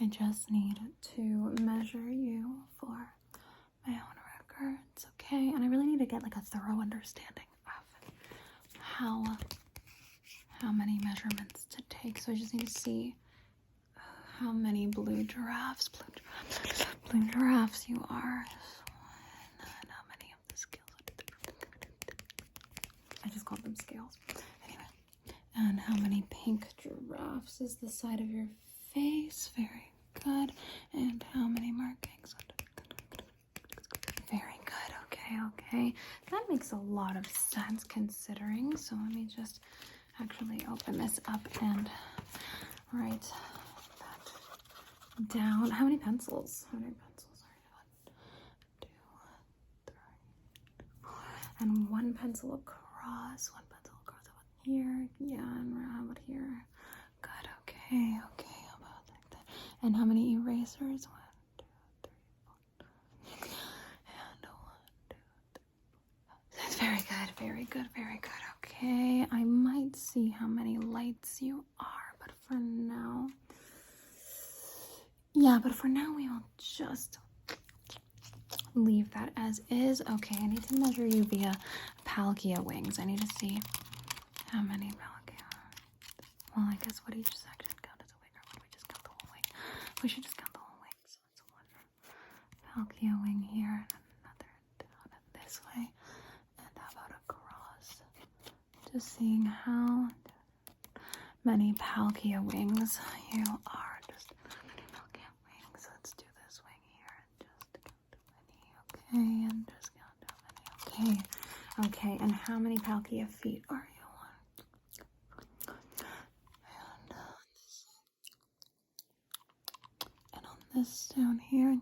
I just need to measure you for my own records, okay? And I really need to get like a thorough understanding of how how many measurements to take. So I just need to see how many blue giraffes, blue giraffes, blue giraffes you are. And how many of the scales? I just called them scales. Anyway, and how many pink giraffes is the side of your face? Very good. And how many markings? Very good. Okay, okay. That makes a lot of sense considering. So let me just actually open this up and write that down. How many pencils? How many pencils are you? One, two, three, four. And one pencil across. One pencil across. Here? Yeah, and about here? Good. Okay. Okay. How about like that? And how many erasers? Four. That's very good. Very good. Very good. Okay. I might see how many lights you are, but for now. Yeah, but for now we will just leave that as is. Okay, I need to measure you via Palkia wings. I need to see how many Palkia. Well, I guess what each section count as a wing, or would we just count the whole wing? We should just count the whole wing. So it's one Palkia wing here, and another down this way. And how about across? Just seeing how many Palkia wings you are. Just many Palkia wings. Let's do this wing here and just count how many. Okay, and just count how many. Okay. Okay, and how many Palkia feet are you on? And, uh, this- and on this down here.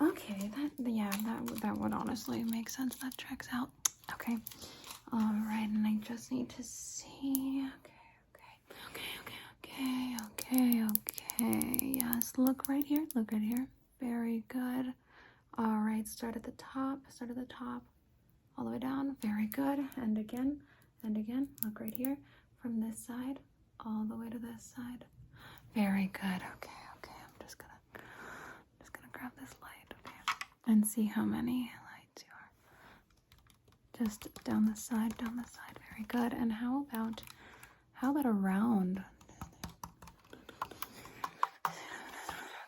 Okay, that yeah, that that would honestly make sense. That checks out. Okay. All right, and I just need to see. Okay, Okay, okay, okay, okay, okay, okay. Yes, look right here. Look right here. Very good. All right, start at the top. Start at the top. All the way down. Very good. And again, and again. Look right here. From this side, all the way to this side. Very good. Okay, okay. I'm just gonna, just gonna grab this light. Okay, and see how many lights you are. Just down the side, down the side. Very good. And how about how about around?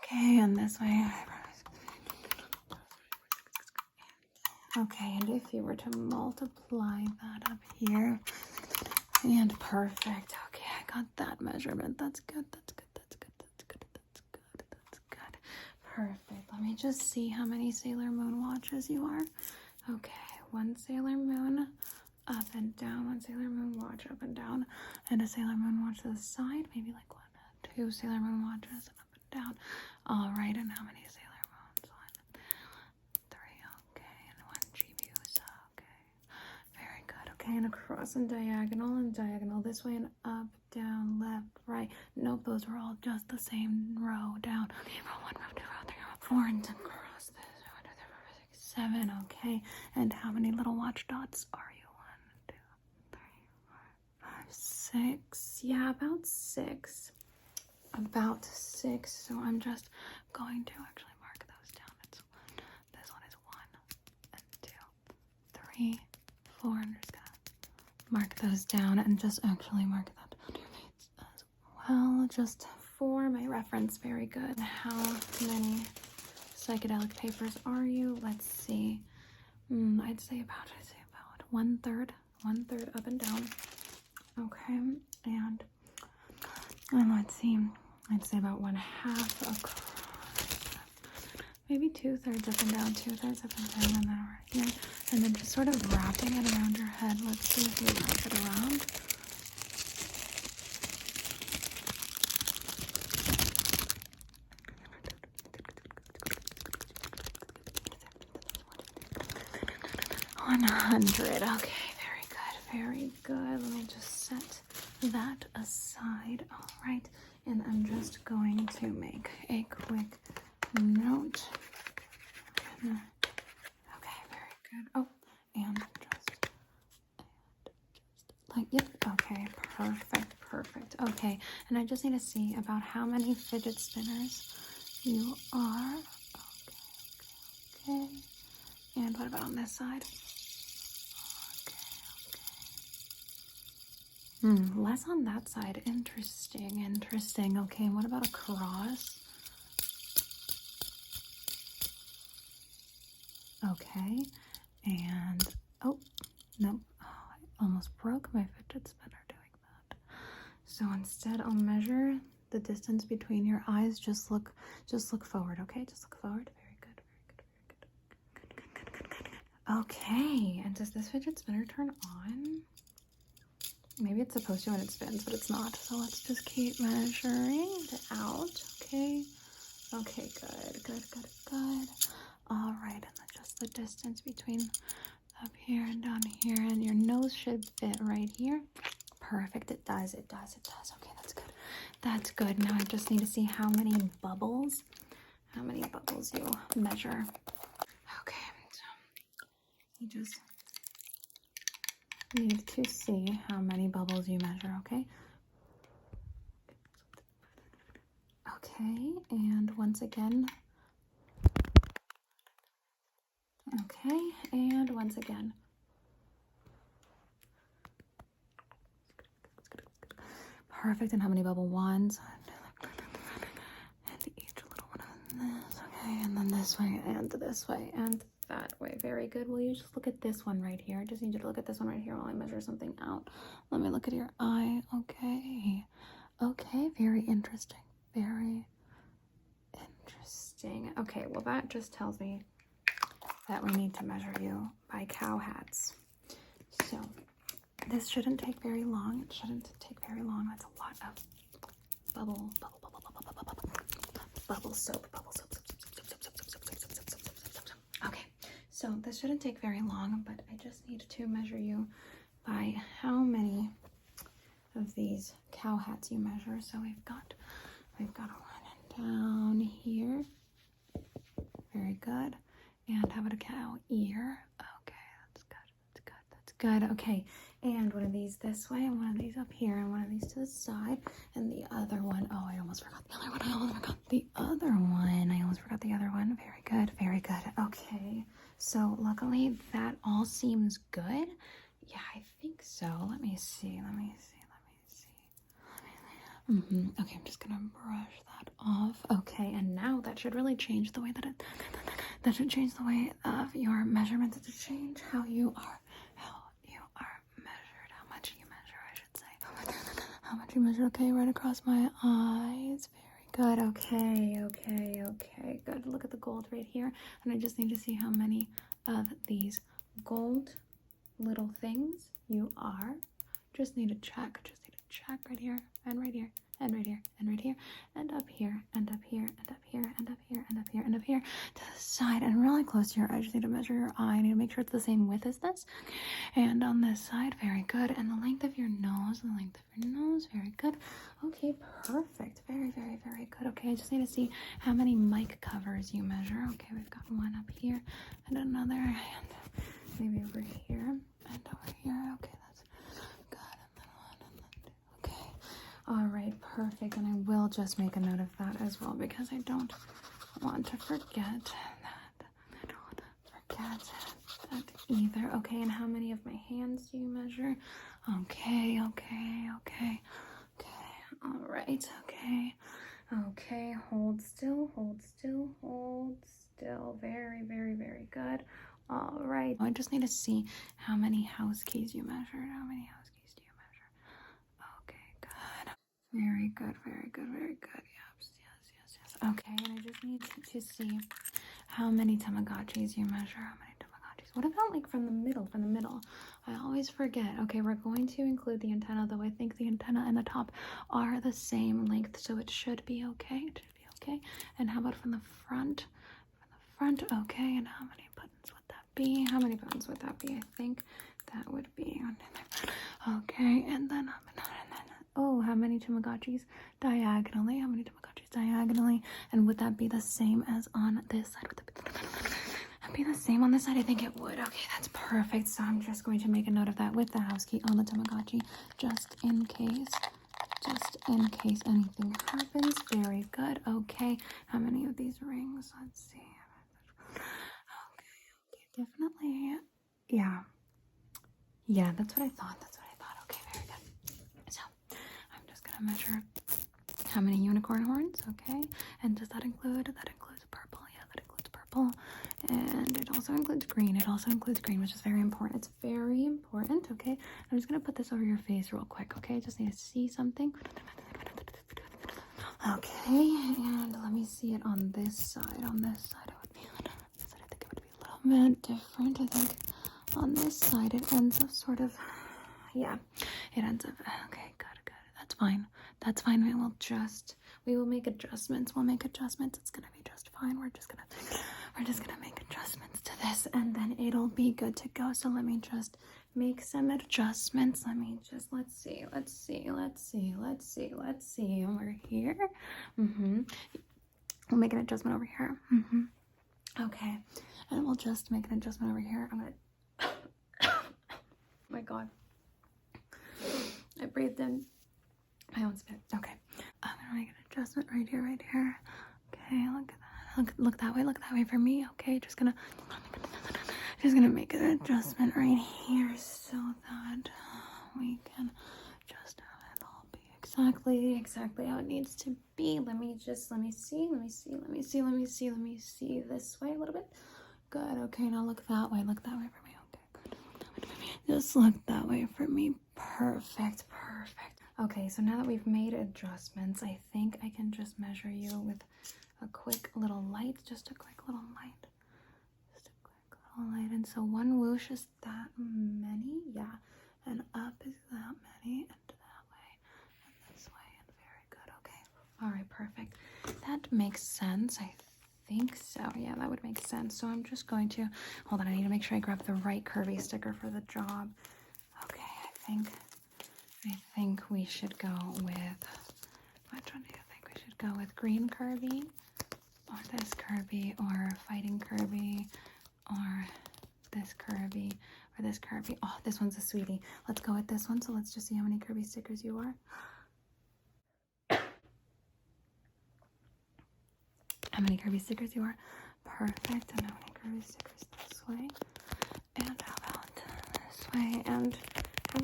Okay, and this way. Okay, and if you were to multiply that up here, and perfect. Okay, I got that measurement. That's good. That's good. That's good. That's good. That's good. That's good. Perfect. Let me just see how many Sailor Moon watches you are. Okay, one Sailor Moon up and down, one Sailor Moon watch up and down, and a Sailor Moon watch to the side. Maybe like one, two Sailor Moon watches up and down. All right, and how many Sailor Moons? One, three. Okay, and one Chibiusa. Okay, very good. Okay, and across and diagonal and diagonal this way and up, down, left, right. Nope, those are all just the same row down. Okay, row one, row two, four, and this. Five, six, seven. Okay, and how many little watch dots are you? One, two, three, four, five, six. Yeah, about six. About six. So I'm just going to actually mark those down. It's one. This one is one and two, three, four. I'm just gonna mark those down and just actually mark that face as well. Just for my reference. Very good. How many psychedelic papers are you? Let's see. Mm, I'd say about I'd say about one third. One third up and down. Okay. And and let's see. I'd say about one half across. Maybe two thirds up and down, two thirds up and down, and then right here. And then just sort of wrapping it around your head. Let's see if you wrap it around. One hundred. Okay, very good, very good. Let me just set that aside. All right, and I'm just going to make a quick note. Okay, very good. Oh, and just, and just like yep. Okay, perfect, perfect. Okay, and I just need to see about how many fidget spinners you are. Okay, okay, okay. And what about on this side? Hmm, less on that side. Interesting, interesting. Okay, and what about across? Okay, and oh, no, oh, I almost broke my fidget spinner doing that. So instead, I'll measure the distance between your eyes. Just look, just look forward. Okay, just look forward. Very good, very good, very good. Good, good, good, good, good, good. Okay, and does this fidget spinner turn on? Maybe it's supposed to when it spins, but it's not. So let's just keep measuring it out. Okay. Okay, good, good, good, good. All right, and then just the distance between up here and down here, and your nose should fit right here. Perfect, it does, it does, it does. Okay, that's good. That's good. Now I just need to see how many bubbles, how many bubbles you measure. Okay, so you just need to see how many bubbles you measure, okay? Okay, and once again, Okay, and once again. Perfect. And how many bubble ones? And each little one on this. Okay, and then this way, and this way, and that way. Very good. Will you just look at this one right here? I just need you to look at this one right here while I measure something out. Let me look at your eye. Okay. Okay, very interesting. Very interesting. Okay, well, that just tells me that we need to measure you by cow hats. So this shouldn't take very long. It shouldn't take very long. That's a lot of bubble, bubble, bubble, bubble, bubble, bubble, bubble soap, bubble soap, this shouldn't take very long, but I just need to measure you by how many of these cow hats you measure. So we've got, we've got a one down here. Very good. And how about a cow ear? Okay, that's good. That's good. That's good. Okay. And one of these this way, and one of these up here, and one of these to the side, and the other one. Oh, I almost forgot the other one. I almost forgot the other one. I almost forgot the other one. Very good. Very good. So luckily that all seems good. Yeah, I think so. Let me see. Let me see. Let me see. Mm -hmm. Okay, I'm just gonna brush that off. Okay, and now that should really change the way that it that should change the way of your measurements. It should change how you are, how you are measured, how much you measure, I should say. How much you measure, okay, right across my eyes. Good, okay, okay, okay, good. Look at the gold right here. And I just need to see how many of these gold little things you are. Just need to check, just need to check right here and right here and right here, and right here, and up here, and up here, and up here, and up here, and up here, and up here, to the side, and really close to your eye. I just need to measure your eye. I need to make sure it's the same width as this. And on this side, very good. And the length of your nose, the length of your nose, very good. Okay, perfect. Very, very, very good. Okay, I just need to see how many mic covers you measure. Okay, we've got one up here, and another, and maybe over here, and over here. Okay, All right, perfect. And I will just make a note of that as well because I don't want to forget that. I don't want to forget that either. Okay, and how many of my hands do you measure? Okay, okay, okay, okay. All right, okay. Okay, hold still, hold still, hold still. Very, very, very good. All right. I just need to see how many house keys you measured. How many house very good, very good, very good. Yes, yes, yes, yes. Okay, and I just need to, to see how many Tamagotchis you measure. How many Tamagotchis? What about like from the middle? From the middle. I always forget. Okay, we're going to include the antenna, though I think the antenna and the top are the same length, so it should be okay. It should be okay. And how about from the front? From the front, okay. And how many buttons would that be? How many buttons would that be? I think that would be on. okay. And then, and then oh, how many Tamagotchis diagonally? How many Tamagotchis diagonally? And would that be the same as on this side? Would that be the same on this side? I think it would. Okay, that's perfect. So I'm just going to make a note of that with the house key on the Tamagotchi, just in case. just in case anything happens. Very good. Okay. How many of these rings? Let's see. Okay, okay, definitely. Yeah. Yeah, that's what I thought. That's what I thought. Okay, very good. So Measure how many unicorn horns, okay? And does that include that includes purple? Yeah, that includes purple. And it also includes green. It also includes green, which is very important. It's very important, okay? I'm just gonna put this over your face real quick, okay? I just need to see something. Okay, and let me see it on this side. On this side, it would be this side, I think it would be a little bit different. I think on this side it ends up sort of yeah, it ends up okay, fine. That's fine. We will just we will make adjustments. We'll make adjustments. It's gonna be just fine. We're just gonna we're just gonna make adjustments to this and then it'll be good to go. So let me just make some adjustments. Let me just let's see, let's see, let's see, let's see, let's see. Over here. Mm-hmm. We'll make an adjustment over here. Mm-hmm. Okay. And we'll just make an adjustment over here. I'm gonna oh my god. I breathed in my own spit. Okay. I'm gonna make an adjustment right here, right here. Okay, look at that. Look, look that way. Look that way for me. Okay, just gonna, just gonna make an adjustment right here so that we can just have it all be exactly, exactly how it needs to be. Let me just, let me see, let me see, let me see, let me see, let me see this way a little bit. Good. Okay, now look that way. Look that way for me. Okay, good. Just look that way for me. Perfect. Perfect. Okay, so now that we've made adjustments, I think I can just measure you with a quick little light, just a quick little light. Just a quick little light. And so one whoosh is that many, yeah. And up is that many, and that way, and this way, and very good. Okay. All right, perfect. That makes sense. I think so. Yeah, that would make sense. So I'm just going to hold on. I need to make sure I grab the right Kirby sticker for the job. Okay, I think I think we should go with which one do you think we should go with? Green Kirby or this Kirby or Fighting Kirby or this Kirby or this Kirby. Oh, this one's a sweetie. Let's go with this one. So let's just see how many Kirby stickers you are. How many Kirby stickers you are? Perfect. And how many Kirby stickers this way? And how about this way? And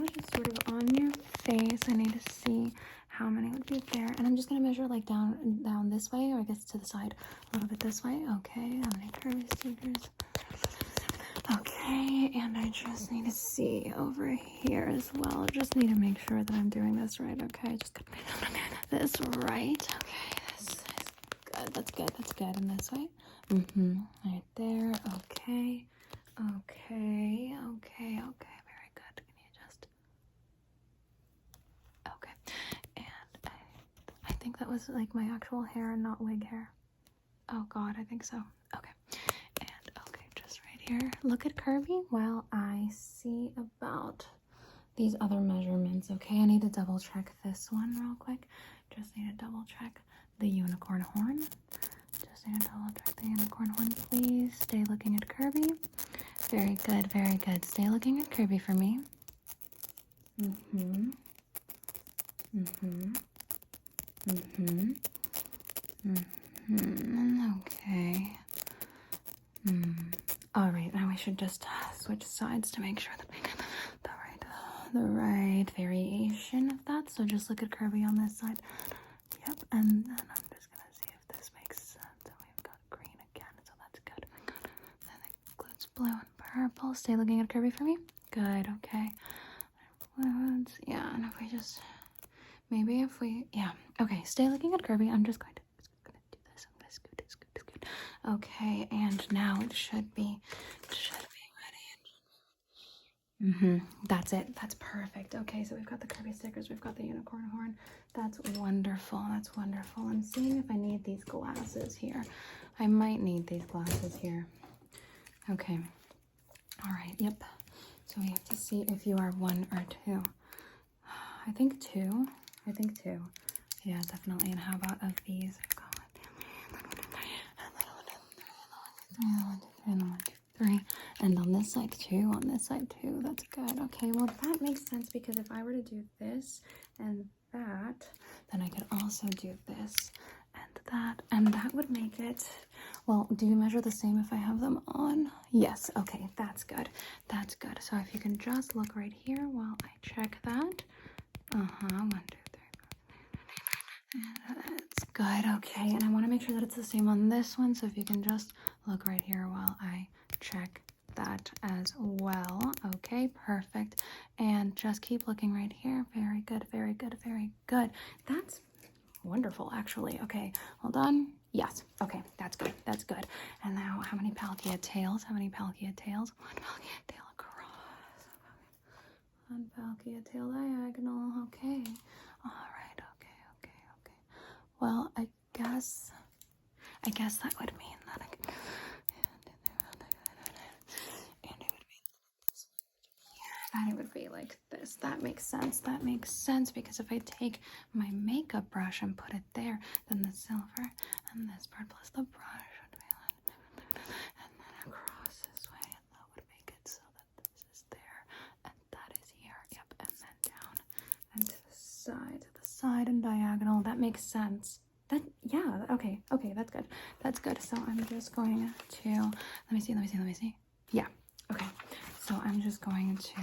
much is sort of on your face? I need to see how many would be there. And I'm just gonna measure like down down this way, or I guess to the side a little bit this way. Okay, how many Kirby stickers? Okay, and I just need to see over here as well. Just need to make sure that I'm doing this right. Okay, just gonna make this right. Okay, this is good. That's good. That's good. And this way. Mm-hmm. Right there. Okay. Okay. Okay. Okay. Very good. Can you just? Okay. And I, I think that was like my actual hair and not wig hair. Oh God, I think so. Okay. And okay, just right here. Look at Kirby while I see about these other measurements. Okay, I need to double check this one real quick. Just need to double check the unicorn horn. Just need to double check the unicorn horn, please. Stay looking at Kirby. Very good, very good. Stay looking at Kirby for me. Mm-hmm. Mm-hmm. Mm-hmm. Mm-hmm. Okay. Hmm. All right. Now we should just uh, switch sides to make sure that we get the right, the right variation of that. So just look at Kirby on this side. Yep. And then I'm just gonna see if this makes sense. And we've got green again, so that's good. Then it includes blue and purple. Stay looking at Kirby for me. Good. Okay. Yeah. And if we just maybe if we yeah okay stay looking at Kirby. I'm just going to. Okay. And now it should be. Mm-hmm. That's it. That's perfect. Okay, so we've got the Kirby stickers, we've got the unicorn horn. That's wonderful. That's wonderful. I'm seeing if I need these glasses here. I might need these glasses here. Okay. All right. Yep. So we have to see if you are one or two. I think two. I think two. Yeah, definitely. And how about of these? On this side too, on this side too. That's good. Okay, well that makes sense because if I were to do this and that, that. Then I could also do this and that, and that would make it. Well, do you measure the same if I have them on? Yes, okay, that's good. That's good. So if you can just look right here while I check that. Uh huh. One, two, three, four. That's good. Okay, and I want to make sure that it's the same on this one. So if you can just look right here while I check that as well. Okay, perfect. And just keep looking right here. Very good, very good, very good. That's wonderful, actually. Okay, hold on. Yes, okay, that's good, that's good. And now, how many palkia tails? How many palkia tails? One palkia tail across. One palkia tail diagonal. Okay, all right, okay, okay, okay. Well, I guess, I guess that would mean that I. could- And it would be this be like this. That makes sense. That makes sense because if I take my makeup brush and put it there, then the silver and this part plus the brush would be like, and then across this way, and that would make it so that this is there and that is here. Yep, and then down and to the side, to the side and diagonal. That makes sense. That yeah. Okay. Okay. That's good. That's good. So I'm just going to let me see. Let me see. Let me see. Yeah. Okay. So I'm just going to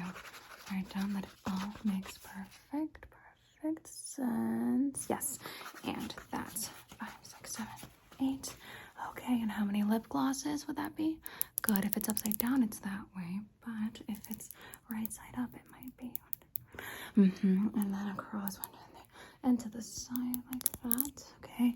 write down that it all makes perfect, perfect sense. Yes. And that's five, six, seven, eight. Okay. And how many lip glosses would that be? Good. If it's upside down, it's that way. But if it's right side up, it might be. Mm-hmm. And then across one and to the side like that. Okay.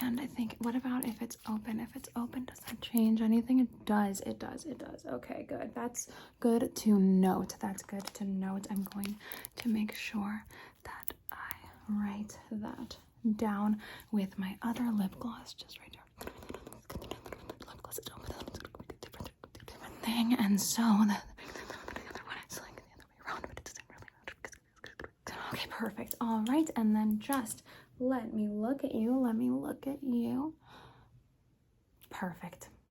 And I think, what about if it's open? If it's open, does that change anything? It does. It does. It does. Okay, good. That's good to note. That's good to note. I'm going to make sure that I write that down with my other lip gloss just right here. Lip gloss is open. Different, thing. And so the other one is like the other way around, but it doesn't really Okay, perfect. All right, and then just let me look at you. Let me look at you. Perfect.